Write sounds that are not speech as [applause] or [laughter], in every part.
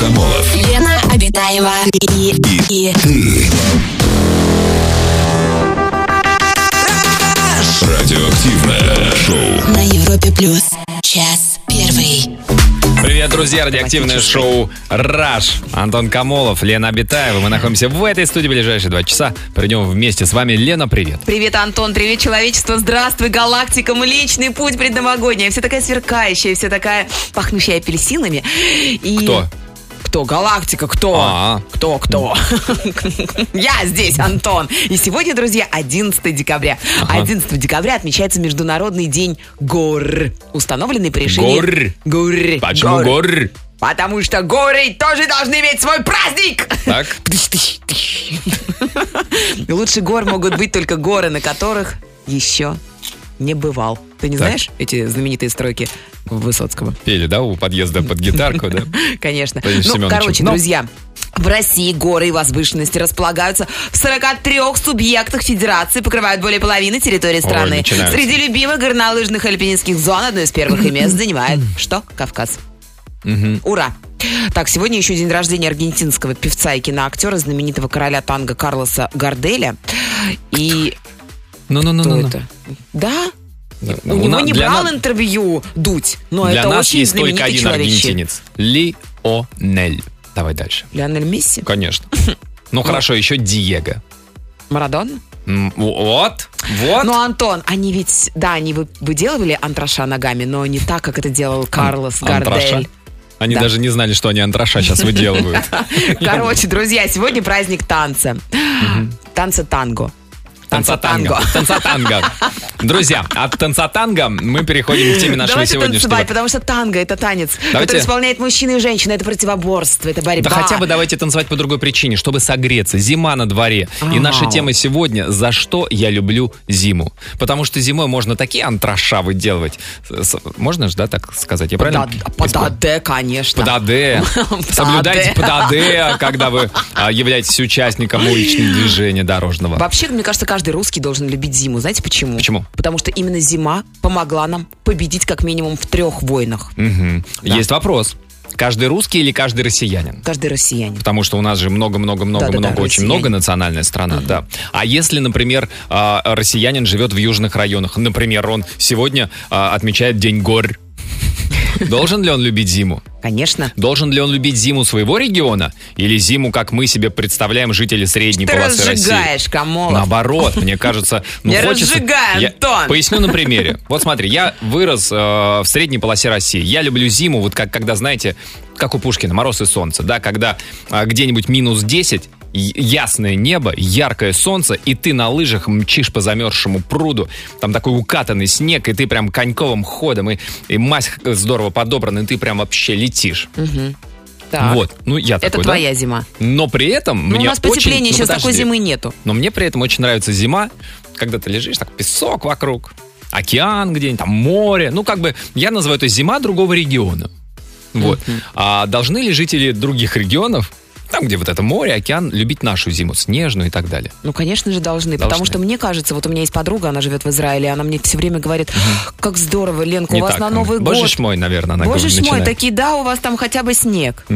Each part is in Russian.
Камолов. Лена Обитаева и, и, Ты. Радиоактивное шоу. на Европе плюс. Час первый. Привет, друзья! Радиоактивное шоу «Раш». Антон Камолов, Лена Абитаева. Мы находимся в этой студии ближайшие два часа. Придем вместе с вами. Лена, привет. Привет, Антон, привет, человечество, здравствуй, галактика, Млечный путь предновогодняя, вся такая сверкающая, вся такая пахнущая апельсинами. И... Кто? Кто? Галактика, кто? А. Кто, кто? [laughs] Я здесь, Антон. И сегодня, друзья, 11 декабря. 11 декабря отмечается Международный день гор, установленный по решению... Гор? Гор. Почему гор? Потому что горы тоже должны иметь свой праздник. Так? [laughs] [laughs] Лучше гор могут быть только горы, на которых еще не бывал. Ты не Так. знаешь эти знаменитые стройки Высоцкого? Пели, да, у подъезда под гитарку, да? [laughs] Конечно. Ну, короче, друзья, в России горы и возвышенности располагаются в 43 субъектах федерации, покрывают более половины территории страны. Среди любимых горнолыжных альпинистских зон одно из первых мест занимает что? Кавказ. Ура! Так, сегодня еще день рождения аргентинского певца и киноактера, знаменитого короля танго Карлоса Гарделя. И кто Ну-ну-ну-ну. это? Да? Да. У него на- не брал на- интервью Дудь, но Для это нас очень есть только один человечек. аргентинец. Лионель. Давай дальше. Лионель Месси? Конечно. [laughs] Ну хорошо, еще Диего. Марадон? Вот, вот. Ну, Антон, они ведь, да, они вы- выделывали антраша ногами, но не так, как это делал Карлос. Гардель. Они Да. даже не знали, что они антраша сейчас выделывают. [laughs] Короче, друзья, сегодня праздник танца. Танца танго. Танцатанго. Танцатанго. [laughs] Друзья, от танцатанго мы переходим к теме нашего Давайте сегодняшнего. танцевать, потому что танго это танец, Давайте. который исполняет мужчина и женщина, это противоборство, это борьба. Да хотя бы давайте танцевать по другой причине, чтобы согреться. Зима на дворе. И Ау. наша тема сегодня «За что я люблю зиму?». Потому что зимой можно такие антраша выделывать. Можно же, да, так сказать? Я правильно? Пода- Подаде, конечно. ПДАД. [laughs] Соблюдайте ПДАД, когда вы а, являетесь участником уличного движения дорожного. Вообще, мне кажется, каждый русский должен любить зиму. Знаете почему? Почему? Потому что именно зима помогла нам победить как минимум в трех войнах. Мгм. Есть вопрос. Каждый русский или каждый россиянин? Каждый россиянин. Потому что у нас же много-много-много-много, Да-да-да, очень россияне. многонациональная страна, да. А если, например, а, россиянин живет в южных районах, например, он сегодня а, отмечает День гор, [laughs] должен ли он любить зиму? Конечно. Должен ли он любить зиму своего региона или зиму, как мы себе представляем, жители средней Ты полосы России? разжигаешь, Камолов. Наоборот, мне [laughs] кажется, ну, Не хочется... разжигай, Я Антон! Поясню на примере. [laughs] Вот смотри, я вырос э, в средней полосе России. Я люблю зиму, вот как когда, знаете, как у Пушкина, мороз и солнце, да, когда э, где-нибудь минус 10, и- ясное небо, яркое солнце, и ты на лыжах мчишь по замерзшему пруду, там такой укатанный снег, и ты прям коньковым ходом, и, и мазь здорово подобрана, и ты прям вообще летишь. Так. Вот, ну я Это такой, да? твоя зима. Но при этом Ну, мне у нас очень... потепления ну, сейчас такой подожди. зимы нету. Но мне при этом очень нравится зима, когда ты лежишь, так песок вокруг, океан где-нибудь, там море. Ну, как бы, я называю это зима другого региона. Вот. А должны ли жители других регионов, там, где вот это море, океан, любить нашу зиму, снежную и так далее? Ну, конечно же, должны, Потому Должны. что мне кажется, вот у меня есть подруга, она живет в Израиле, она мне все время говорит, как здорово, Ленка, Не у вас так. на Новый Боже год. ж мой, наверное, она Боже говорит, мой, начинает. такие, да, у вас там хотя бы снег. [laughs]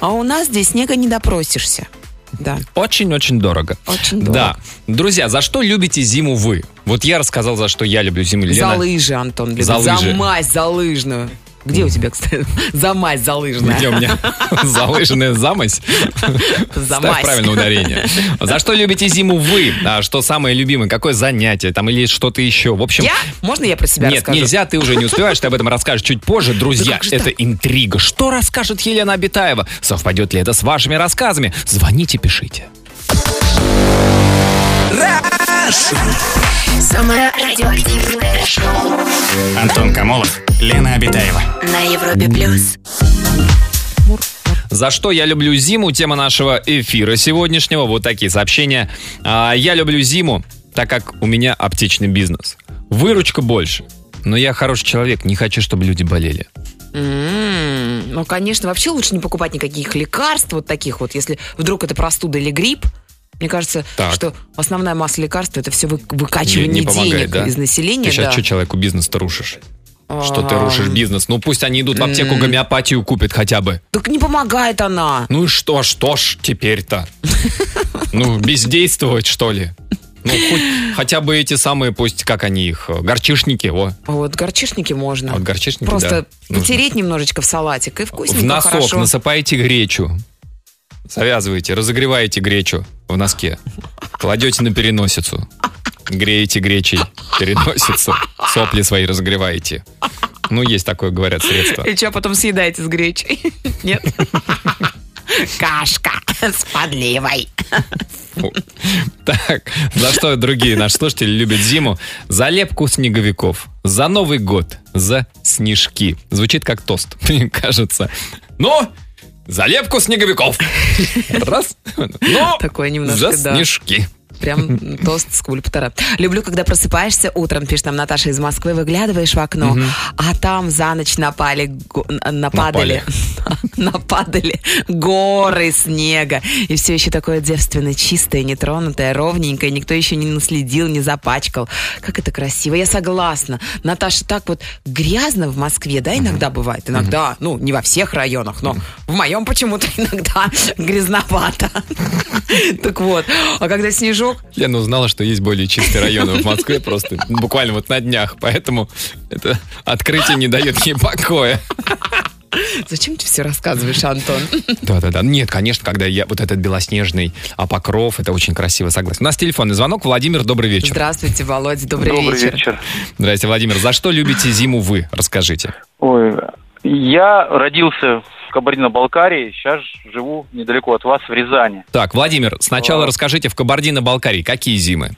А у нас здесь снега не допросишься. Да. Очень-очень дорого. Очень дорого. Да. Друзья, за что любите зиму вы? Вот я рассказал, за что я люблю зиму. За Лена, лыжи, Антон, любит. За За, лыжи. мазь, за лыжную. Где у тебя, кстати? [laughs] За мазь залыжная. Где у меня [laughs] залыженная замось? За Ставь мазь. правильное ударение. За что любите зиму вы? А что самое любимое? Какое занятие? Там или что-то еще? В общем, Я? Можно я про себя нет, расскажу? нельзя, ты уже не успеваешь, ты об этом расскажешь чуть позже. Друзья, же это так? интрига. Что расскажет Елена Абитаева? Совпадет ли это с вашими рассказами? Звоните, пишите. Самое радиоактивное шоу Антон Камолов, Лена Обитаева. на Европе плюс. За что я люблю зиму? Тема нашего эфира сегодняшнего. Вот такие сообщения. А, я люблю зиму, так как у меня аптечный бизнес. Выручка больше. Но я хороший человек, не хочу, чтобы люди болели. М, Ну, конечно, вообще лучше не покупать никаких лекарств вот таких вот, если вдруг это простуда или грипп. Мне кажется, Так. что основная масса лекарств это все Не, выкачивание не помогает, денег да? из населения. Ты сейчас да. что человеку бизнес-то рушишь? Что ты рушишь бизнес. Ну пусть они идут в аптеку гомеопатию купят хотя бы. Так не помогает она. Ну и что, что ж теперь-то? [laughs] Ну, бездействовать, что ли? Ну, хоть, хотя бы эти самые, пусть, как они их, горчишники, о. Вот горчишники можно. Вот горчишники, Просто да, потереть немножечко в салатик и вкусненько, В носок хорошо. насыпаете гречу. Завязываете, разогреваете гречу в носке. Кладете на переносицу. Греете гречей переносицу. Сопли свои разогреваете. Ну, есть такое, говорят, средство. И что, потом съедаете с гречей? [laughs] Нет? Кашка с подливой. Фу. Так, за что другие наши слушатели любят зиму? За лепку снеговиков, за Новый год, за снежки. Звучит как тост, [laughs] мне кажется. Ну, за лепку снеговиков. Раз. Ну, Такое немножко, за да. Прям [laughs] тост скульптора. Люблю, когда просыпаешься утром, пишет нам Наташа из Москвы, выглядываешь в окно, а там за ночь напали, нападали, [laughs] нападали горы снега. И все еще такое девственно чистое, нетронутое, ровненькое, никто еще не наследил, не запачкал. Как это красиво. Я согласна. Наташа, так вот грязно в Москве, да, иногда бывает? Иногда, ну, не во всех районах, но в моем почему-то [laughs] иногда грязновато. Так вот, а когда снежок, Лена узнала, что есть более чистые районы в Москве просто буквально вот на днях, поэтому это открытие не дает ей покоя. Зачем ты все рассказываешь, Антон? Да-да-да. Нет, конечно, когда я вот этот белоснежный а, покров, это очень красиво, согласен. У нас телефонный звонок. Владимир, добрый вечер. Здравствуйте, Володя, добрый, Добрый вечер. вечер. Здрасте, Владимир. За что любите зиму вы? Расскажите. Ой, я родился в Кабардино-Балкарии, сейчас живу недалеко от вас в Рязани. Так, Владимир, сначала А. расскажите в Кабардино-Балкарии, какие зимы?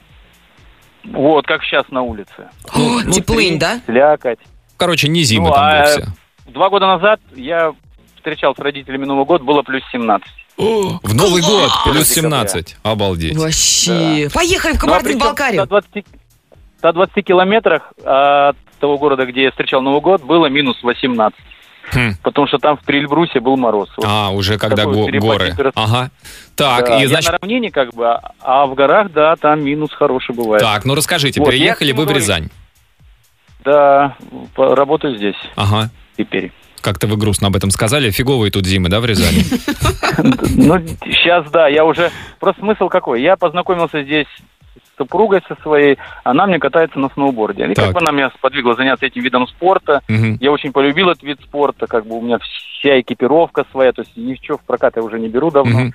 Вот, как сейчас на улице. О, Ну, теплынь, да? Слякоть. Короче, не зимы Ну, там а вовсе. Два года назад я встречал с родителями Новый год, было плюс 17. В Новый год плюс Декабря. 17. Обалдеть. Вообще. Поехали в Ну, а причем Кабардино-Балкарию. 120, 120 километрах от того города, где я встречал Новый год, было минус 18. Хм. Потому что там в Прильбрусе был мороз. Вот. А, уже когда Такой го- горы. Ага. Так, Да, и значит... на равнине как бы, а- а в горах, да, там минус хороший бывает. Так, ну расскажите, Вот, приехали я вы в Рязань? Да, работаю здесь Ага. теперь. Как-то вы грустно об этом сказали. Фиговые тут зимы, да, в Рязани? [laughs] Ну, сейчас, да, я уже... Просто смысл какой? Я познакомился здесь супругой со своей, она мне катается на сноуборде. И Так. как бы она меня сподвигла заняться этим видом спорта. Мгм. Я очень полюбил этот вид спорта, как бы у меня вся экипировка своя, то есть ничего в прокат я уже не беру давно. Мгм.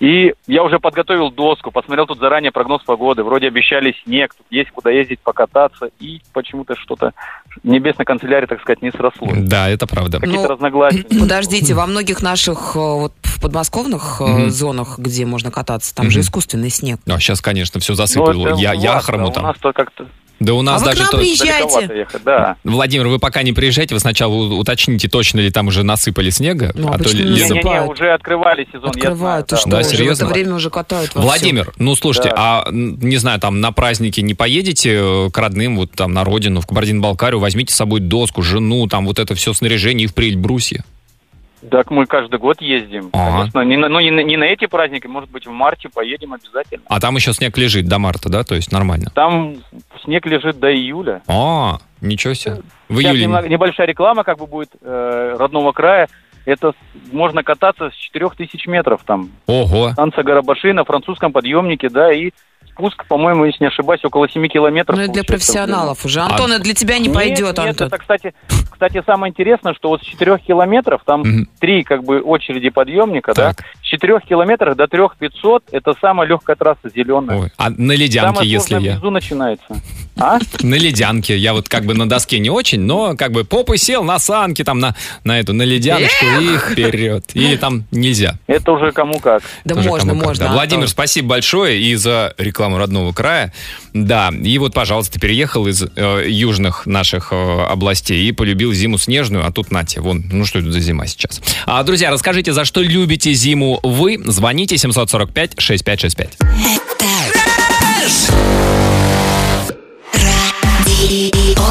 И я уже подготовил доску, посмотрел тут заранее прогноз погоды. Вроде обещали снег, тут есть куда ездить, покататься. И почему-то что-то в небесной канцелярии, так сказать, не срослось. Да, это правда. Какие-то Ну, разногласия. [clears throat] Подождите, во многих наших э, вот в подмосковных Мгм. зонах, где можно кататься, там же Мгм. искусственный снег. А сейчас, конечно, все Ну, это Я, у вас, яхрому да, У там. нас-то как-то Да у нас А вы к даже нам то... приезжайте. ехать, да. Владимир, вы пока не приезжайте, вы сначала уточните, точно ли там уже насыпали снега. Ну, а то обычно ли- не засыпают. Не-не-не, уже открывали сезон, Открывают, ты я что, знаю. Да, уже серьезно? в это время уже катают Владимир, ну слушайте, Да. а не знаю, там на праздники не поедете э, к родным, вот там на родину, в Кабардино-Балкарию, возьмите с собой доску, жену, там вот это все снаряжение и в Прильбрусье. Так мы каждый год ездим. Ага. Конечно, не на, ну, не, не на эти праздники, может быть, в марте поедем обязательно. А там еще снег лежит до марта, да, то есть нормально. Там снег лежит до июля. А, ничего себе. В Сейчас июле. немного- небольшая реклама как бы будет э, родного края. Это можно кататься с 4000 метров там. Ого. Станция Горобаши на французском подъемнике, да, и спуск, по-моему, если не ошибаюсь, около 7 километров. Ну, это для профессионалов уже. А- Антон, это для тебя не Нет, пойдет, нет, Антон. это, кстати, кстати, самое интересное, что вот с 4 километров, там три как бы очереди подъемника, да, Так. с 4 километров до 3500 это самая легкая трасса зеленая. Ой, а на ледянке, Самое если я. внизу начинается. [laughs] А? На ледянке. Я вот как бы на доске не очень, но как бы попой сел на санки, там на, на эту, на ледяночку и вперед. Или там нельзя. Это уже кому как. Да можно, как, можно. да. Владимир, спасибо большое и за рекламу родного края. Да, и вот, пожалуйста, переехал из э, южных наших э, областей и полюбил зиму снежную, а тут нате, вон, ну что это за зима сейчас. А, друзья, расскажите, за что любите зиму вы? Звоните 745-6565. Радио.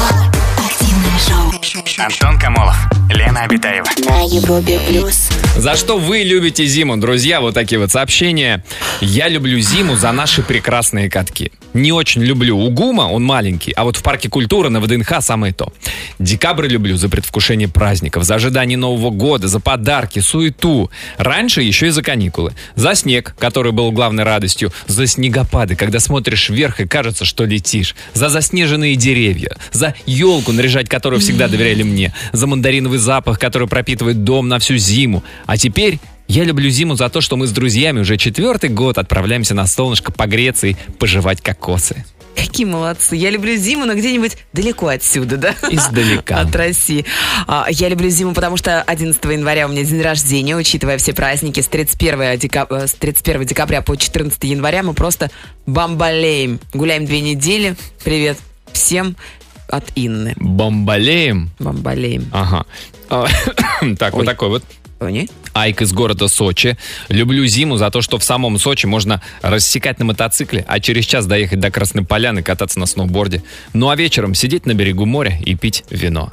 Активное шоу. Антон Камолов, Лена Обитаева. На Европе плюс. За что вы любите зиму, друзья? Вот такие вот сообщения. Я люблю зиму за наши прекрасные катки. Не очень люблю УГУМа, он маленький, а вот в парке культуры на ВДНХ самое то. Декабрь люблю за предвкушение праздников, за ожидание Нового года, за подарки, суету. Раньше еще и за каникулы. За снег, который был главной радостью, за снегопады, когда смотришь вверх и кажется, что летишь, за заснеженные деревья, за елку, наряжать которую всегда доверяли мне, за мандариновый запах, который пропитывает дом на всю зиму. А теперь я люблю зиму за то, что мы с друзьями уже четвертый год отправляемся на солнышко погреться и пожевать кокосы. Какие молодцы. Я люблю зиму, но где-нибудь далеко отсюда, да? Издалека. От России. А, Я люблю зиму, потому что 11 января у меня день рождения, учитывая все праздники. С 31, декабря, с 31 декабря по 14 января мы просто бомбалеем. Гуляем две недели. Привет всем от Инны. Бомбалеем. Бомбалеем. Ага. А, [coughs] Так, вот Ой. такой вот. Поняли? Айк из города Сочи. Люблю зиму за то, что в самом Сочи можно рассекать на мотоцикле, а через час доехать до Красной Поляны, кататься на сноуборде. Ну а вечером сидеть на берегу моря и пить вино.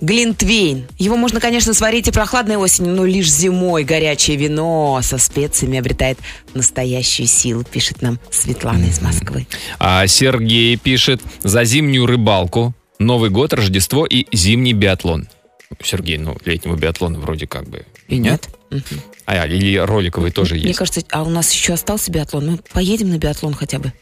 Глинтвейн. Его можно, конечно, сварить и прохладной осенью, но лишь зимой горячее вино со специями обретает настоящую силу, пишет нам Светлана из Москвы. А Сергей пишет за зимнюю рыбалку, Новый год, Рождество и зимний биатлон. Сергей, ну, летнего биатлона вроде как бы И нет? А, или роликовый тоже Мне есть. кажется, а у нас еще остался биатлон. Мы поедем на биатлон хотя бы.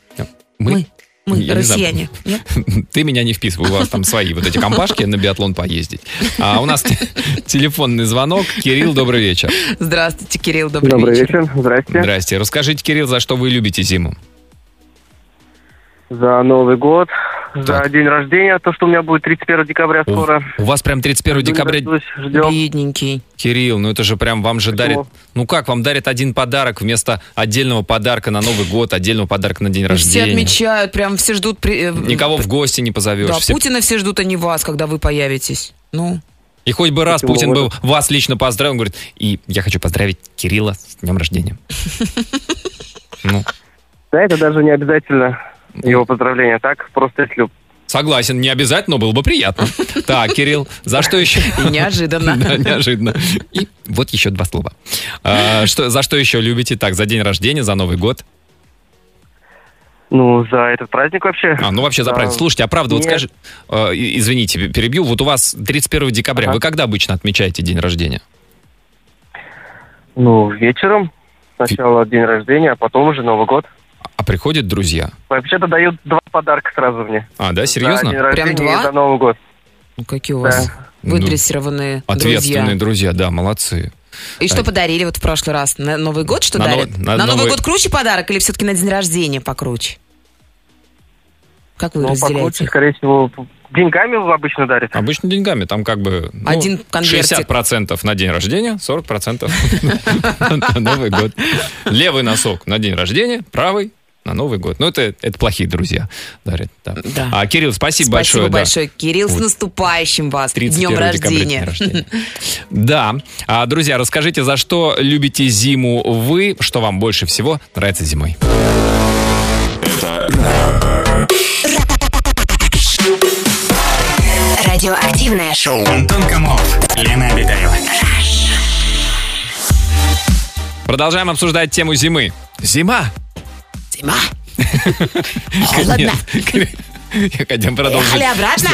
Мы? Мы, мы, Я не знаю. россияне. Нет? [laughs] Ты меня не вписывай, у вас там свои вот эти компашки на биатлон поездить. А у нас те- телефонный звонок. Кирилл, добрый вечер. Здравствуйте, Кирилл, добрый, Добрый вечер. вечер, здрасте. Здрасте. Расскажите, Кирилл, за что вы любите зиму? За Новый год, за Так. день рождения, то, что у меня будет 31 декабря скоро. У вас прям 31 декабря... Ждем. Бедненький. Кирилл, ну это же прям вам же дарит... Ну как, вам дарят один подарок вместо отдельного подарка на Новый год, отдельного подарка на день И Все рождения. отмечают, прям все ждут... при- э, Никого в гости не позовешь. Да, Все- Путина все ждут, а не вас, когда вы появитесь. Ну, И хоть бы раз Почему? Путин бы вас лично поздравил, он говорит, и я хочу поздравить Кирилла с днем рождения. [laughs] Ну, Да, это даже не обязательно его поздравления, так? Просто если согласен, не обязательно, но было бы приятно. [laughs] Так, Кирилл, за что еще? и неожиданно. [laughs] Да, неожиданно. И вот еще два слова. А, что, за что еще любите? Так, за день рождения, за Новый год? ну, за этот праздник вообще. А, ну вообще за праздник. Слушайте, а правда, вот Нет. скажи, э, извините, перебью, вот у вас 31 декабря, Ага. вы когда обычно отмечаете день рождения? Ну, вечером. Сначала день рождения, а потом уже Новый год. А приходят друзья? Вообще-то дают два подарка сразу мне. А, да, За день серьезно? рождения два? и за Новый год. Ну, какие у вас Ну, выдрессированные Ответственные друзья. друзья, да, молодцы. И что подарили вот в прошлый раз? На Новый год что На дарят? Новый- на на Новый Новый- год круче подарок или все-таки на день рождения покруче? Как вы Ну, покруче, разделяете? скорее всего, деньгами обычно дарят. Обычно деньгами, там как бы... ну, Один конвертик. 60% на день рождения, 40% [laughs] на Новый год. Левый носок на день рождения, правый на Новый год. Ну, это, это плохие друзья дарят. Да. Да. А, Кирилл, спасибо, Спасибо большое. да. большое, Кирилл. С Вот. наступающим вас. 31 Днем рождения. Да. А, друзья, расскажите, за что любите зиму вы, что вам больше всего нравится зимой? Радиоактивное шоу. Антон Камолов, Лена Обитаева. Продолжаем обсуждать тему зимы. Зима! Зима. Холодно. Нет. Хотим продолжить. Ехали обратно?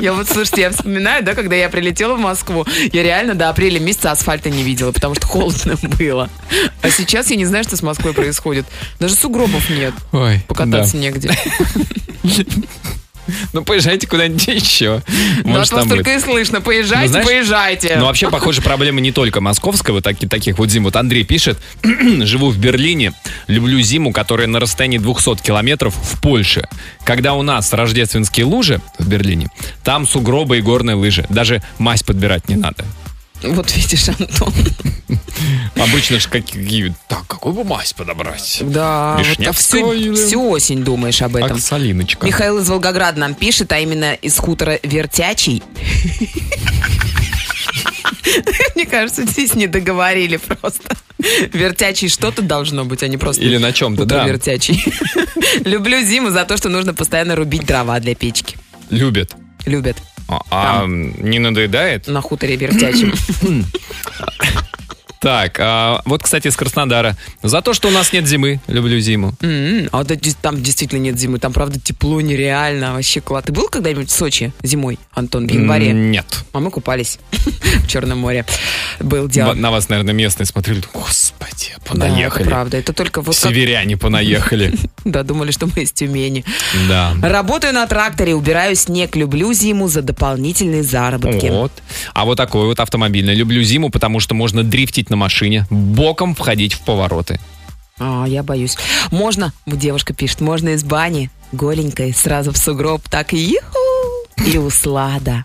Я вот, слушайте, я вспоминаю, да, когда я прилетела в Москву, я реально до апреля месяца асфальта не видела, потому что холодно [laughs] было. А сейчас я не знаю, что с Москвой происходит. Даже сугробов нет. Ой, Покататься да. негде. [laughs] Ну, поезжайте куда-нибудь [laughs] еще. Может, от вас только будет. и слышно. Поезжайте, Ну, знаешь, поезжайте. Ну, вообще, похоже, проблема не только московская, вот таки- таких вот зим. Вот Андрей пишет, [clears throat] живу в Берлине, люблю зиму, которая на расстоянии 200 километров в Польше. Когда у нас рождественские лужи в Берлине, там сугробы и горные лыжи. Даже мазь подбирать не надо. Вот видишь, Антон. [laughs] Обычно же какие... Так, какую бы мазь подобрать? Да, вот Вишневского всю, или- всю осень думаешь об этом. Оксалиночка. Михаил из Волгограда нам пишет, а именно из хутора Вертячий. [laughs] Мне кажется, здесь не договорили просто. Вертячий что-то должно быть, а не просто Или на чем-то, да. Вертячий. [laughs] Люблю зиму за то, что нужно постоянно рубить дрова для печки. Любят. Любят А, а не надоедает? на хуторе Вертячем. [laughs] Так, а, вот, кстати, из Краснодара. За то, что у нас нет зимы, люблю зиму. М, А да, дес- там действительно нет зимы. Там, правда, тепло нереально. Вообще клад. Ты был когда-нибудь в Сочи зимой, Антон, в январе? М, Нет. А мы купались [laughs] в Черном море. Был дело. На вас, наверное, местные смотрели. Господи, Да, это понаехали. правда. Это только вот как... Северяне понаехали. [laughs] Да, думали, что мы из Тюмени. Да. Работаю на тракторе, убираю снег, люблю зиму за дополнительные заработки. Вот. А вот такой вот автомобильный. Люблю зиму, потому что можно дрифтить на машине, боком входить в повороты. А, я боюсь. Можно, девушка пишет, можно из бани, голенькой, сразу в сугроб, так и юху, и услада.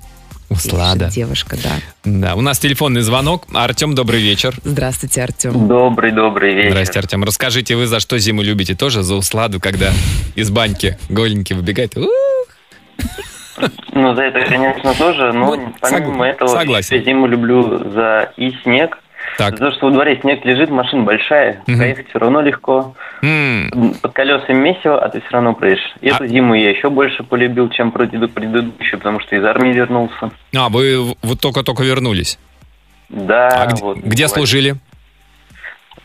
Услада. Пишет девушка, да. Да, у нас телефонный звонок. Артем, добрый вечер. Здравствуйте, Артем. Добрый, добрый вечер. Здрасте, Артем. Расскажите, вы за что зиму любите? Тоже за усладу, когда из баньки голенький выбегает? Ну, за это, конечно, тоже, но Вот, помимо сог- этого, согласен. я зиму люблю за и снег. Так. За то, что во дворе снег лежит, машина большая, Мгм. проехать все равно легко. М, Под колесами месиво, а ты все равно проедешь. Эту А- зиму я еще больше полюбил, чем предыдущую, потому что из армии вернулся. А, вы вот только-только вернулись. Да, А где, вот. где буквально. служили?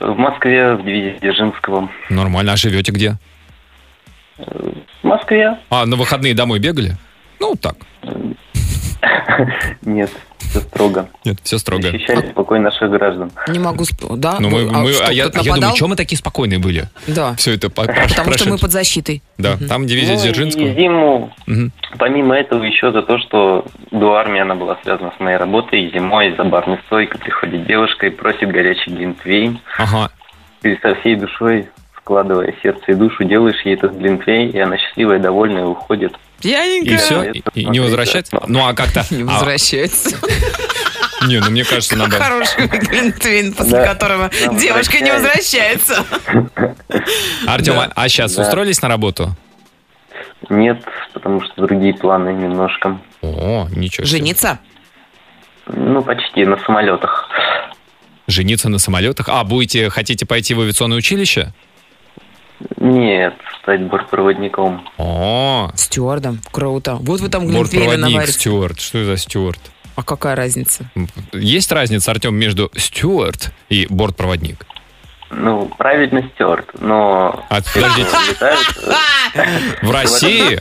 В Москве, в дивизии Дзержинского. Нормально. А живете где? В Москве? А, на выходные домой бегали? Ну, так. Нет, все строго. Нет, все строго. Защищали спокойно наших граждан. Не могу... сп- Да? Ну, мы, А мы- что, а я, кто-то я думаю, что мы такие спокойные были? Да. Все это по- Потому что мы под защитой. Да, там дивизия Ну, Дзержинского. и зиму, Мгм. помимо этого, еще за то, что до армии она была связана с моей работой, и зимой за барной стойкой приходит девушка и просит горячий глинтвейн. Ага. Ты со всей душой, вкладывая сердце и душу, делаешь ей этот глинтвейн, и она счастливая, довольная, уходит. Пьяненькая. И все? И, и не возвращается? Ну, а как-то... [laughs] Не а, возвращается. [laughs] не, ну, мне кажется, надо... Хороший глинтвейн, после которого девушка не возвращается. [laughs] Артем, а- а сейчас Да. устроились на работу? Нет, потому что другие планы немножко. О, ничего себе. Жениться? Ну, почти, на самолетах. Жениться на самолетах? А, будете, хотите пойти в авиационное училище? Нет, стать бортпроводником. О, Стюардом. Круто. Вот вы там глинтвейна бортпроводник, наварите. стюарт. Что это за стюарт? А какая разница? Есть разница, Артем, между стюарт и бортпроводник? Ну, правильно стерт, но... А, подождите, в России?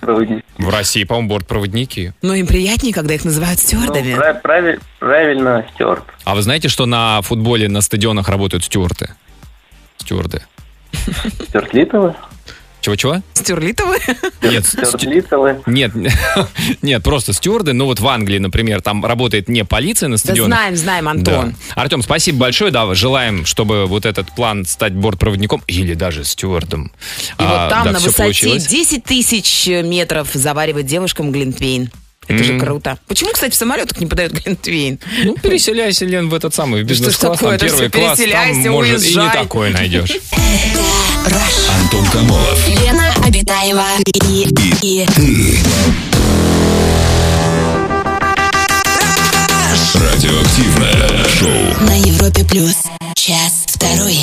В России, по-моему, бортпроводники. Но им приятнее, когда их называют Ну, стюардами. прави- правильно стерт. А вы знаете, что на футболе на стадионах работают стюарты? Стюарды. Стерт Литовы? Чего-чего? Стюрлитовы? Нет, Стерт стю- Литовы? нет, [laughs] нет, просто стюарды. Ну вот в Англии, например, там работает не полиция на Да стадионах. знаем, знаем, Да. Антон. Артем, спасибо большое. Да, желаем, чтобы вот этот план стать бортпроводником или даже стюардом. И вот там да, на высоте получилось. 10 тысяч метров заваривать девушкам глинтвейн. Это же М. круто. Почему, кстати, в самолетах не подают [laughs] глинтвейн? Ну, переселяйся, Лен, в этот самый бизнес-класс, там первый класс, там, может, и не такое найдешь. [laughs] Антон Камолов. Лена Обитаева и, и Радиоактивное шоу. на Европе плюс. Час второй.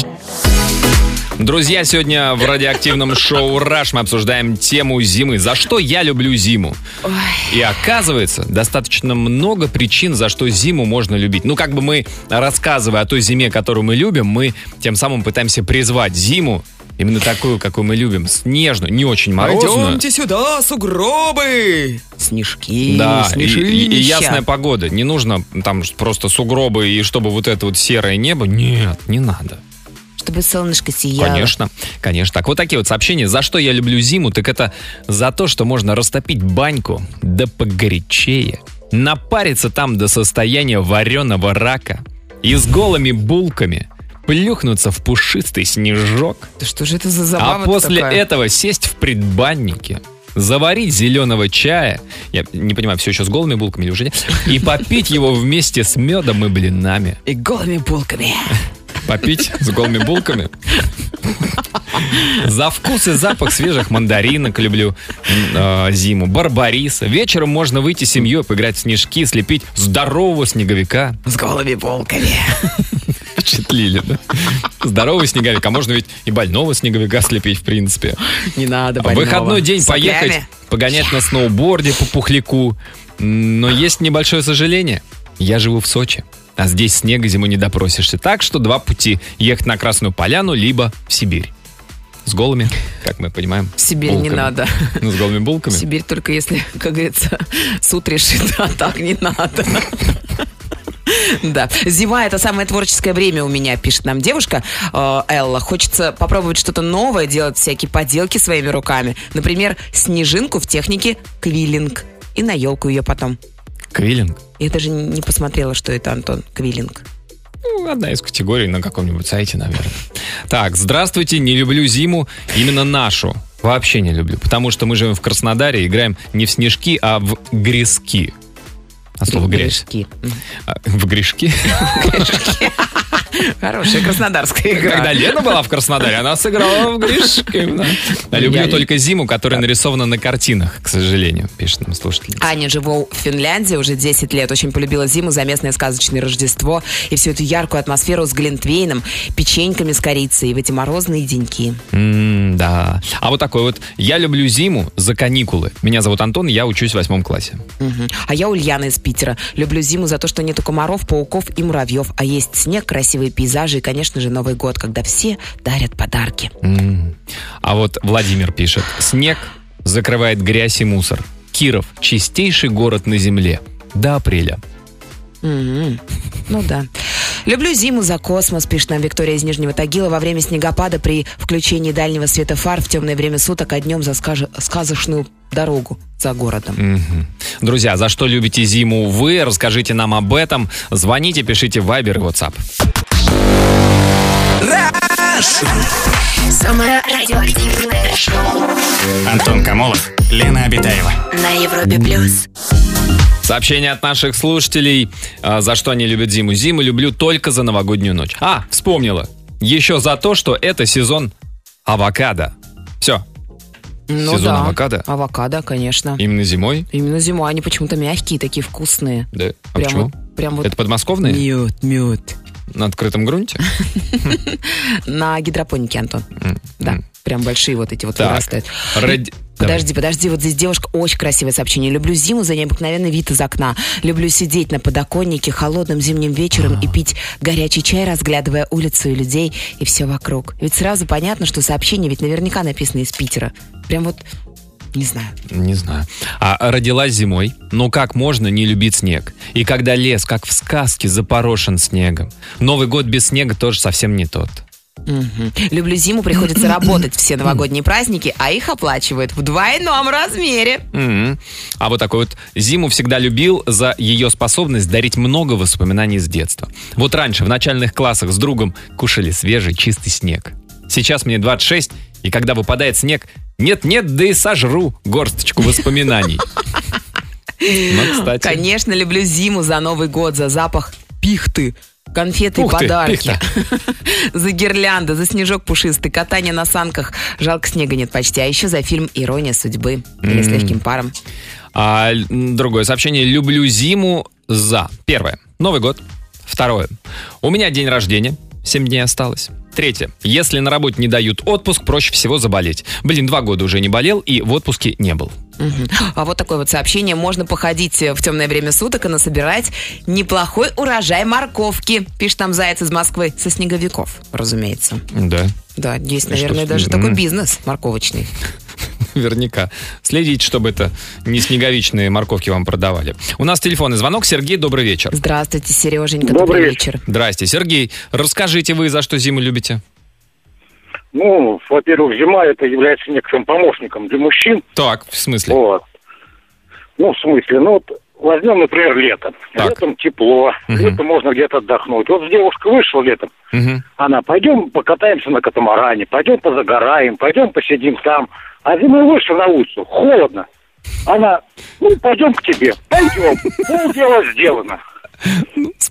Друзья, сегодня в радиоактивном шоу «Раш» мы обсуждаем тему зимы. За что я люблю зиму? И оказывается, достаточно много причин, за что зиму можно любить. Ну, как бы мы, рассказывая о той зиме, которую мы любим, мы тем самым пытаемся призвать зиму, именно такую, какую мы любим, снежную, не очень морозную. Пойдемте сюда, сугробы! Снежки, Да, и, и- и снежинища. ясная погода. Не нужно там просто сугробы и чтобы вот это вот серое небо. Нет, не надо. Чтобы солнышко сияло. Конечно, конечно. Так, вот такие вот сообщения. За что я люблю зиму, так это за то, что можно растопить баньку да погорячее, напариться там до состояния вареного рака и с голыми булками плюхнуться в пушистый снежок, Да что же это за забава а после такая? этого сесть в предбаннике, заварить зеленого чая, я не понимаю, все еще с голыми булками или уже нет, и попить его вместе с медом и блинами. И голыми булками. [laughs] Попить с голыми булками. За вкус и запах свежих мандаринок люблю э, зиму. Барбариса. Вечером можно выйти с семьей, поиграть в снежки, слепить здорового снеговика. С голыми булками. Впечатлили, да? Здоровый снеговик. А можно ведь и больного снеговика слепить, в принципе. Не надо больного. выходной день поехать, погонять на сноуборде по пухляку. Но есть небольшое сожаление. Я живу в Сочи. А здесь снега зимой не допросишься. Так что два пути. Ехать на Красную Поляну, либо в Сибирь. С голыми, как мы понимаем. В Сибирь не булками. надо. Ну, с голыми булками. Сибирь только если, как говорится, суд решит, а так не надо. Да. Зима это самое творческое время у меня, пишет нам девушка э, Элла. Хочется попробовать что-то новое, делать всякие поделки своими руками. Например, снежинку в технике квиллинг. И на елку ее потом. Квиллинг. Я даже не посмотрела, что это, Антон, квиллинг. Ну, одна из категорий на каком-нибудь сайте, наверное. Так, здравствуйте, не люблю зиму, именно нашу. Вообще не люблю, потому что мы живем в Краснодаре, играем не в снежки, а в грязки. А слово грязь. Грешки. А, В грешки? [laughs] Хорошая краснодарская игра. Когда Лена была в Краснодаре, она сыграла в грешки. да. Люблю Я- только зиму, которая нарисована на картинах, к сожалению, пишет нам слушатель. Аня живу в Финляндии уже 10 лет. Очень полюбила зиму за местное сказочное Рождество и всю эту яркую атмосферу с глинтвейном, печеньками с корицей и в эти морозные деньки. М, Да. А вот такой вот. Я люблю зиму за каникулы. Меня зовут Антон, я учусь в восьмом классе. Мгм. А я Ульяна из Питера. Люблю зиму за то, что нету комаров, пауков и муравьев, а есть снег, красивые пейзажи и, конечно же, Новый год, когда все дарят подарки. М. А вот Владимир пишет. Снег закрывает грязь и мусор. Киров – чистейший город на земле. До апреля. Мгм. Ну да. Люблю зиму за космос, пишет нам Виктория из Нижнего Тагила. Во время снегопада при включении дальнего света фар в темное время суток, а днем за скаж- сказочную дорогу за городом. Мгм. Друзья, за что любите зиму вы? Расскажите нам об этом. Звоните, пишите в Viber и WhatsApp. Самое радиоактивное шоу Антон Камолов, Лена Обитаева. на Европе плюс. Сообщение от наших слушателей, а, за что они любят зиму. Зиму люблю только за новогоднюю ночь. А, вспомнила. Еще за то, что это сезон авокадо. Все, Ну Сезон да. авокадо? Авокадо, конечно. именно зимой. Именно зимой. Они почему-то мягкие, такие вкусные. Да. А Прям почему? вот- прям вот Это подмосковные? мед, мед. На открытом грунте? [laughs] На гидропонике, Антон. Да, прям большие вот эти вот вырастают. Подожди, подожди, вот здесь девушка очень красивое сообщение. Люблю зиму за необыкновенный вид из окна. Люблю сидеть на подоконнике холодным зимним вечером и пить горячий чай, разглядывая улицу и людей, и все вокруг. Ведь сразу понятно, что сообщение ведь наверняка написано из Питера. Прям вот, не знаю. Не знаю. А родилась зимой. Ну как можно не любить снег? И когда лес, как в сказке, запорошен снегом. Новый год без снега тоже совсем не тот. Мгм. Люблю зиму, приходится [coughs] работать все новогодние праздники, а их оплачивают в двойном размере. Мгм. А вот такой вот зиму всегда любил за ее способность дарить много воспоминаний с детства. Вот раньше в начальных классах с другом кушали свежий чистый снег. Сейчас мне 26, и когда выпадает снег, нет-нет, да и сожру горсточку воспоминаний. Ну, [laughs] кстати. Конечно, люблю зиму за Новый год, за запах пихты. Конфеты и Ух ты, подарки. [laughs] за гирлянды, за снежок пушистый, катание на санках. Жалко, снега нет почти. А еще за фильм «Ирония судьбы» или «С легким паром». А другое сообщение. Люблю зиму за. Первое. Новый год. Второе. У меня день рождения. Семь дней осталось. Третье. Если на работе не дают отпуск, проще всего заболеть. Блин, два года уже не болел и в отпуске не был. А вот такое вот сообщение. Можно походить в темное время суток и насобирать неплохой урожай морковки. Пишет там Заяц из Москвы. Со снеговиков, разумеется. Да. Да, есть, наверное, даже такой бизнес морковочный. [laughs] Наверняка. Следить, чтобы это не снеговичные морковки вам продавали. У нас телефонный звонок. Сергей, добрый вечер. Здравствуйте, Сереженька. Добрый вечер. Здрасте. Сергей, расскажите вы, за что зиму любите? Ну, во-первых, зима это является некоторым помощником для мужчин. Так, в смысле? Вот. Ну, в смысле, ну вот возьмем, например, лето. Так. Летом тепло, Мгм. летом можно где-то отдохнуть. Вот девушка вышла летом, Мгм. она, пойдем покатаемся на катамаране, пойдем позагораем, пойдем посидим там. А зимой вышла на улицу, холодно. Она, ну, пойдем к тебе, пойдем. Полдела сделано.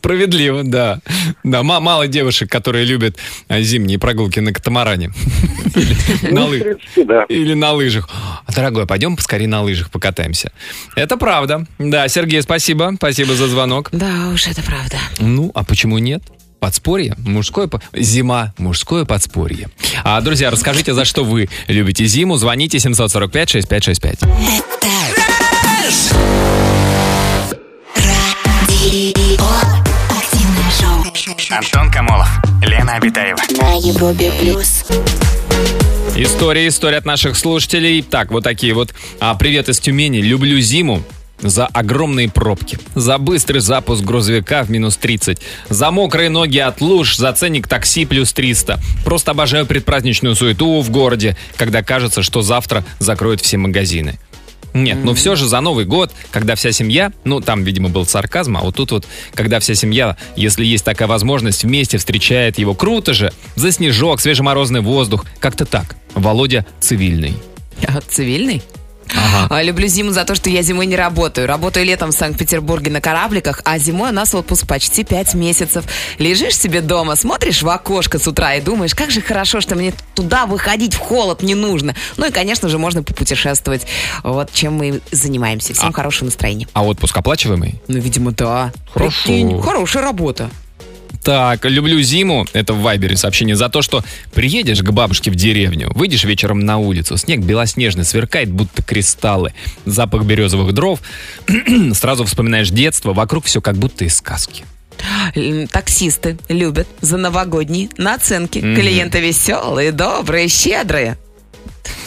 Справедливо, да. Да, ма- мало девушек, которые любят а, зимние прогулки на катамаране. [laughs] Или на Ну. Или на лыжах. Дорогой, пойдем поскорее на лыжах покатаемся. Это правда. Да, Сергей, спасибо. Спасибо за звонок. Да уж, это правда. Ну, а почему нет? Подспорье, мужское, по- зима, мужское подспорье. А, друзья, расскажите, за что вы любите зиму. Звоните 745-6565. Радио Антон Камолов, Лена Обитаева. На Европе плюс. История, история от наших слушателей. Так, вот такие вот. А, привет из Тюмени. Люблю зиму. За огромные пробки, за быстрый запуск грузовика в минус 30, за мокрые ноги от луж, за ценник такси плюс 300. Просто обожаю предпраздничную суету в городе, когда кажется, что завтра закроют все магазины. Нет, но все же за Новый год, когда вся семья, ну там, видимо, был сарказм, а вот тут вот, когда вся семья, если есть такая возможность, вместе встречает его, круто же, за снежок, свежеморозный воздух, как-то так. Володя цивильный. А, Цивильный? Ага. А, Люблю зиму за то, что я зимой не работаю. Работаю летом в Санкт-Петербурге на корабликах, а зимой у нас отпуск почти пять месяцев. Лежишь себе дома, смотришь в окошко с утра и думаешь, как же хорошо, что мне туда выходить в холод не нужно. Ну и, конечно же, можно попутешествовать. Вот чем мы занимаемся. Всем А- хорошего настроения. А отпуск оплачиваемый? Ну, видимо, да. Хорошо. Прикинь, хорошая работа. Так, люблю зиму, это в Вайбере сообщение, за то, что приедешь к бабушке в деревню, выйдешь вечером на улицу, снег белоснежный, сверкает, будто кристаллы, запах березовых дров, [clears throat] сразу вспоминаешь детство, вокруг все как будто из сказки. Таксисты любят за новогодние наценки. Мгм. Клиенты веселые, добрые, щедрые.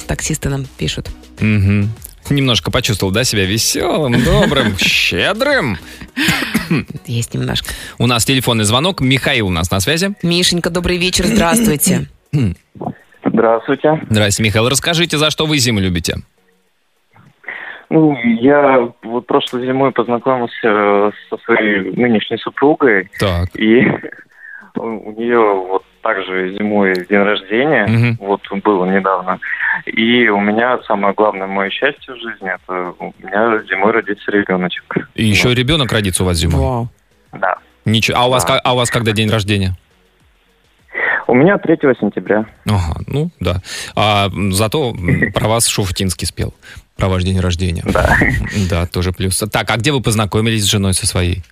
Таксисты нам пишут. Мгм. Немножко почувствовал, да, себя веселым, добрым, [laughs] щедрым. Есть немножко. У нас телефонный звонок, Михаил у нас на связи. Мишенька, добрый вечер, здравствуйте. Здравствуйте. Здрасте, Михаил, расскажите, за что вы зиму любите? Ну, я вот прошлой зимой познакомился э, со своей нынешней супругой, Так. и [laughs] у нее вот также зимой день рождения, Мгм. вот было недавно. И у меня самое главное мое счастье в жизни, это у меня зимой родится ребеночек. И еще ребенок родится у вас зимой. Вау. Да. Ничего. А у вас, Да. а у вас когда день рождения? У меня 3 сентября. Ага, ну да. А зато про вас Шуфутинский спел. Про ваш день рождения. Да. Да, тоже плюс. Так, а где вы познакомились с женой со своей?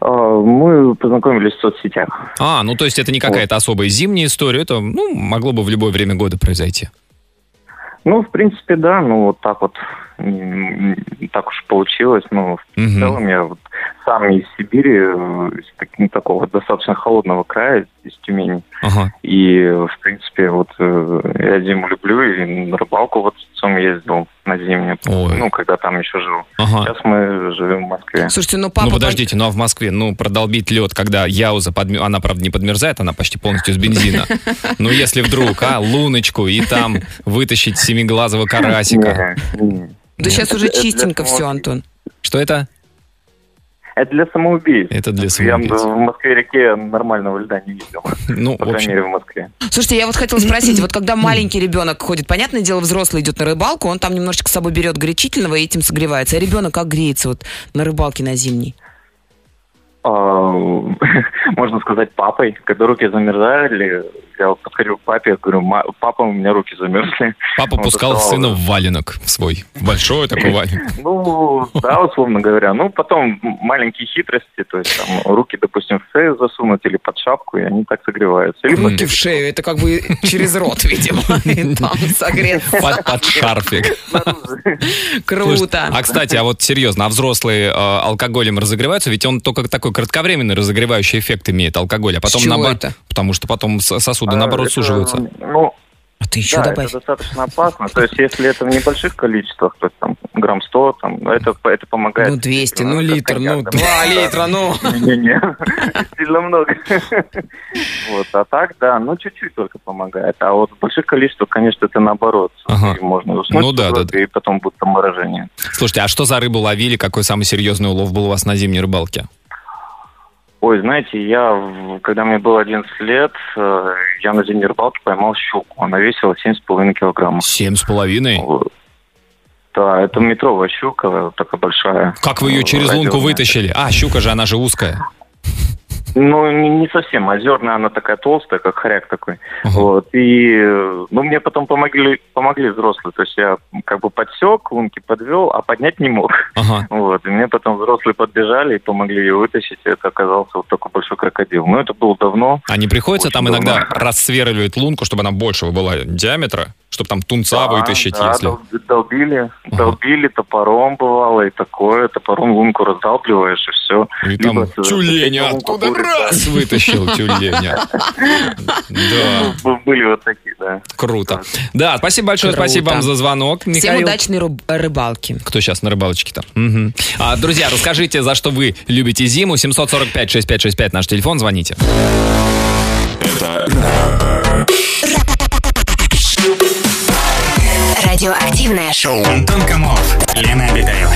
Э, Мы познакомились в соцсетях. А, ну то есть это не какая-то особая зимняя история, это ну, могло бы в любое время года произойти. Ну, в принципе, да, ну вот так вот так уж получилось. Ну, в Мгм. целом я вот сам из Сибири, э, из ну, такого достаточно холодного края, из Тюмени. Ага. И, в принципе, вот э, я зиму люблю, и на рыбалку вот с отцом ездил на зимнюю, Ой. ну, когда там еще жил. Ага. Сейчас мы живем в Москве. Слушайте, ну папа... ну подождите, ну а в Москве, ну продолбить лед, когда яуза, подмер- она правда не подмерзает, она почти полностью из бензина. [laughs] Ну если вдруг, а, луночку и там вытащить семиглазого карасика. Да сейчас уже чистенько все, Антон. Что это? Это для самоубийц. Это для Я самоубийц. в Москве-реке нормального льда не видел. [laughs] Ну, По в крайней мере, в Москве. Слушайте, я вот хотела спросить, [clears throat] вот когда маленький ребенок ходит, понятное дело, взрослый идет на рыбалку, он там немножечко с собой берет горячительного и этим согревается. А ребенок как греется вот на рыбалке на зимней? А, [laughs] можно сказать, папой. Когда руки замерзали, я вот подходил к папе, я говорю, «Ма- папа, у меня руки замерзли. папа Он пускал доставал- сына в валенок свой. Большой такой [laughs] валенок. Ну, да, условно говоря. Ну, потом маленькие хитрости, то есть там руки, допустим, в шею засунуть или под шапку, и они так согреваются. Или Руки в шею, это как бы [laughs] через рот, видимо. [laughs] Там согреться. Под, шарфик. Круто. А, кстати, а вот серьезно, а взрослые э, алкоголем разогреваются? Ведь он только такой кратковременный разогревающий эффект имеет, алкоголь. А потом это? Потому что потом с- сосуды, наоборот, это, суживаются. Ну, А ты еще да, добавь. это достаточно опасно. То есть, если это в небольших количествах, то есть там грамм 100, там, это, это помогает. Ну, 200, ну, литр, ну, коньяк, 2 да. литра, ну. Не-не, сильно много. Вот, а так, да, ну чуть-чуть только помогает. А вот в больших количествах, конечно, это наоборот. Можно уснуть, Ну да, да, и потом будет морожение. Слушайте, а что за рыбу ловили? Какой самый серьезный улов был у вас на зимней рыбалке? Ой, знаете, я, когда мне было 11 лет, э, я на зимней рыбалке поймал щуку. Она весила 7,5 килограммов. Семь с половиной? Вот. Да, это метровая щука, такая большая. Как вы ее через лунку вытащили? А, щука же, она же узкая. Ну, не, совсем. Озерная, она такая толстая, как хоряк такой. Ага. Вот. И, ну, мне потом помогли, помогли взрослые. То есть я как бы подсек, лунки подвел, а поднять не мог. Ага. [laughs] Вот. И мне потом взрослые подбежали и помогли ее вытащить. И это оказался вот такой большой крокодил. Но это было давно. А не приходится там иногда давно. рассверливать лунку, чтобы она большего была диаметра, Чтобы там тунца Да, вытащить, да, если... дол- долбили, долбили топором бывало и такое. Топором лунку раздалбливаешь и все. И там тюленя оттуда раз вытащил тюленя. [laughs] Да, Были вот такие, да. круто. Да, спасибо большое, спасибо вам за звонок, Всем Михаил. удачной рыб- рыбалки. Кто сейчас на рыбалочке-то? Мгм. А, друзья, расскажите, за что вы любите зиму. 745-6565 наш телефон, звоните. Радиоактивное шоу. Антон Камолов, Лена Обитаева.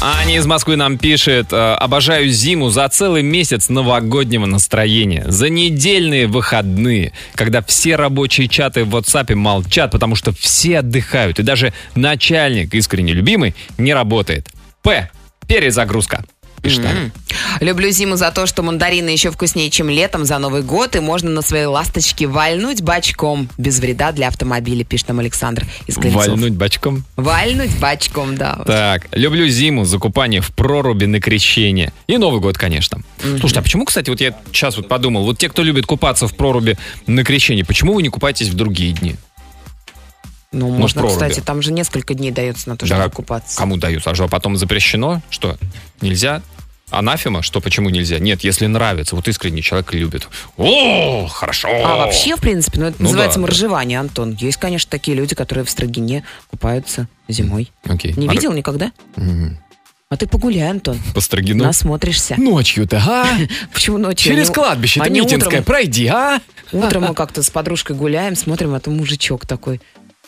Аня из Москвы нам пишет, э, обожаю зиму за целый месяц новогоднего настроения, за недельные выходные, когда все рабочие чаты в WhatsApp молчат, потому что все отдыхают, и даже начальник, искренне любимый, не работает. П. Перезагрузка. Пишет Аня. Люблю зиму за то, что мандарины еще вкуснее, чем летом за Новый год, и можно на своей ласточке вальнуть бачком, без вреда для автомобиля, пишет нам Александр из Клинцов. Вальнуть бочком. Вальнуть бачком, да. Так, люблю зиму, закупание в проруби на крещение. И Новый год, конечно. Слушайте, а почему, кстати, вот я сейчас вот подумал, вот те, кто любит купаться в проруби на крещение, почему вы не купаетесь в другие дни? Ну, в можно, проруби. кстати, там же несколько дней дается на то, чтобы Да, купаться. Кому дают? А что, потом запрещено? Что, нельзя? Анафема? Что, почему нельзя? Нет, если нравится, вот искренне человек любит. О, хорошо. А вообще, в принципе, ну это Ну называется да, моржевание, Антон. Есть, конечно, такие люди, которые в Строгине купаются зимой. Окей. Не А видел никогда? Мгм. А ты погуляй, Антон. По Строгину? Насмотришься. Ночью-то, а? [laughs] Почему ночью? Через Они- кладбище-то они Митинское пройди, а? Утром мы [laughs] как-то с подружкой гуляем, смотрим, а там мужичок такой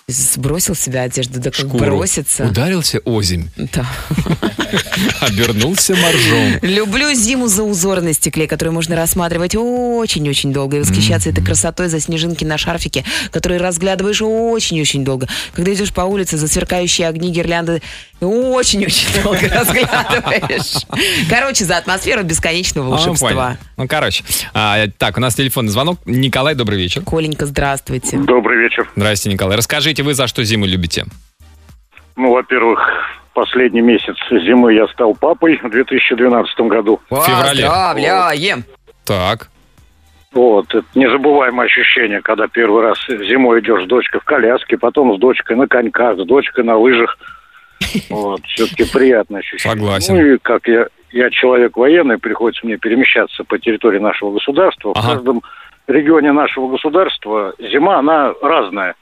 сбросил себя одежду, да как Шкуру. бросится. Ударился озимь, Да. [laughs] [laughs] обернулся моржом. Люблю зиму за узоры на стекле, которые можно рассматривать очень-очень долго и восхищаться этой красотой за снежинки на шарфике, которые разглядываешь очень-очень долго. Когда идешь по улице за сверкающие огни гирлянды, очень-очень [laughs] долго разглядываешь. Короче, за атмосферу бесконечного А, волшебства. Ну, короче. А, так, у нас телефонный звонок. Николай, добрый вечер. Коленька, здравствуйте. Добрый вечер. Здрасте, Николай. Расскажите, вы за что зиму любите? Ну, во-первых, последний месяц зимы я стал папой в 2012 году. В феврале. Поздравляем! Так. Вот, это незабываемое ощущение, когда первый раз зимой идешь с дочкой в коляске, потом с дочкой на коньках, с дочкой на лыжах. [laughs] Вот, все-таки приятное ощущение. Согласен. Ну и как я, я человек военный, приходится мне перемещаться по территории нашего государства. Ага. В каждом регионе нашего государства зима, она разная.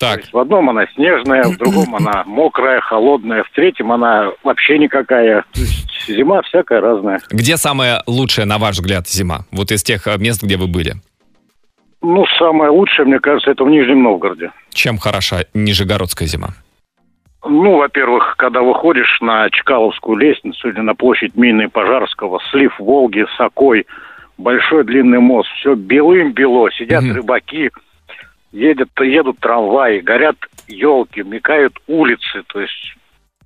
То Так, есть в одном она снежная, в другом она [clears throat] мокрая, холодная, в третьем она вообще никакая. То есть зима всякая разная. где самая лучшая, на ваш взгляд, зима? Вот из тех э, мест, где вы были. Ну, самое лучшее, мне кажется, это в Нижнем Новгороде. Чем хороша Нижегородская зима? Ну, во-первых, когда выходишь на Чкаловскую лестницу или на площадь Мины Пожарского, слив Волги, Сокой, большой длинный мост, все белым-бело, сидят Мгм. рыбаки, едет, едут трамваи, горят елки, мелькают улицы, то есть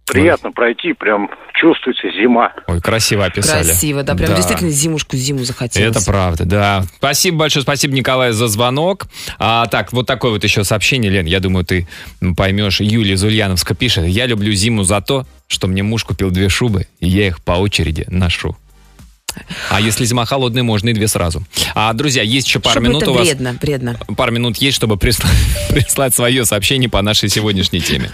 приятно пройти, прям чувствуется зима. Ой, красиво описали. Красиво, да, прям Да. действительно зимушку зиму захотелось. Это правда, да. Спасибо большое, спасибо, Николай, за звонок. А, так, вот такое вот еще сообщение, Лен, я думаю, ты поймешь. Юлия из Ульяновска пишет. Я люблю зиму за то, что мне муж купил две шубы, и я их по очереди ношу. А если зима холодная, можно и две сразу. А, друзья, есть еще пару Чтобы минут это у вас. вредно, вредно. Пару минут есть, чтобы присла- [laughs] прислать свое сообщение по нашей сегодняшней теме.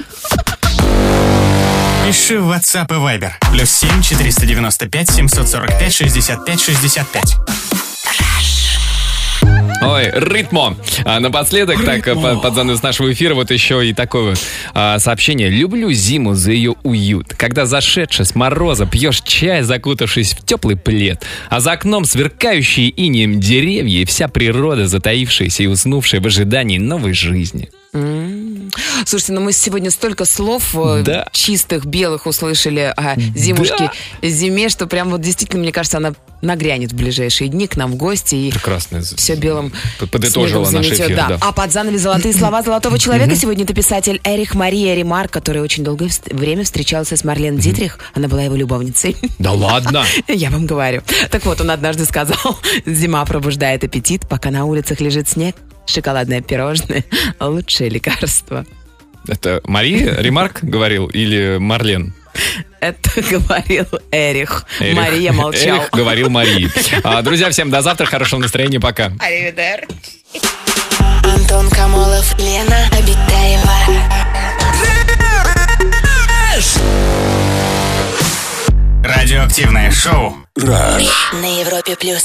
Пиши в WhatsApp и Viber. Плюс 7 495 745 65 65. Ой, ритмо. А напоследок, так, по- под занавес нашего эфира, вот еще и такое а, сообщение. Люблю зиму за ее уют. Когда зашедший с мороза пьешь чай, закутавшись в теплый плед, а за окном сверкающие инеем деревья и вся природа, затаившаяся и уснувшая в ожидании новой жизни. М. Слушайте, ну мы сегодня столько слов э, Да. чистых, белых услышали о зимушке, зиме, что прям вот действительно, мне кажется, она нагрянет в ближайшие дни к нам в гости и Прекрасно. все белым подытожила наш эфир, да. А под занавес золотые слова [clears throat] золотого человека сегодня это писатель Эрих Мария Ремар, который очень долгое время встречался с Марлен Дитрих. Она была его любовницей. Да ладно. [laughs] Я вам говорю. Так вот, он однажды сказал, [laughs] зима пробуждает аппетит, пока на улицах лежит снег. Шоколадное пирожное – лучшее лекарство. Это Мария Ремарк говорил или Марлен? Это говорил Эрих. Эрих. Мария молчал. Эрих говорил Марии. А, друзья, всем до завтра, хорошего настроения, пока. Аривидерчи. Антон Камолов, Лена Обитаева. Радиоактивное шоу. Раш. На Европе плюс.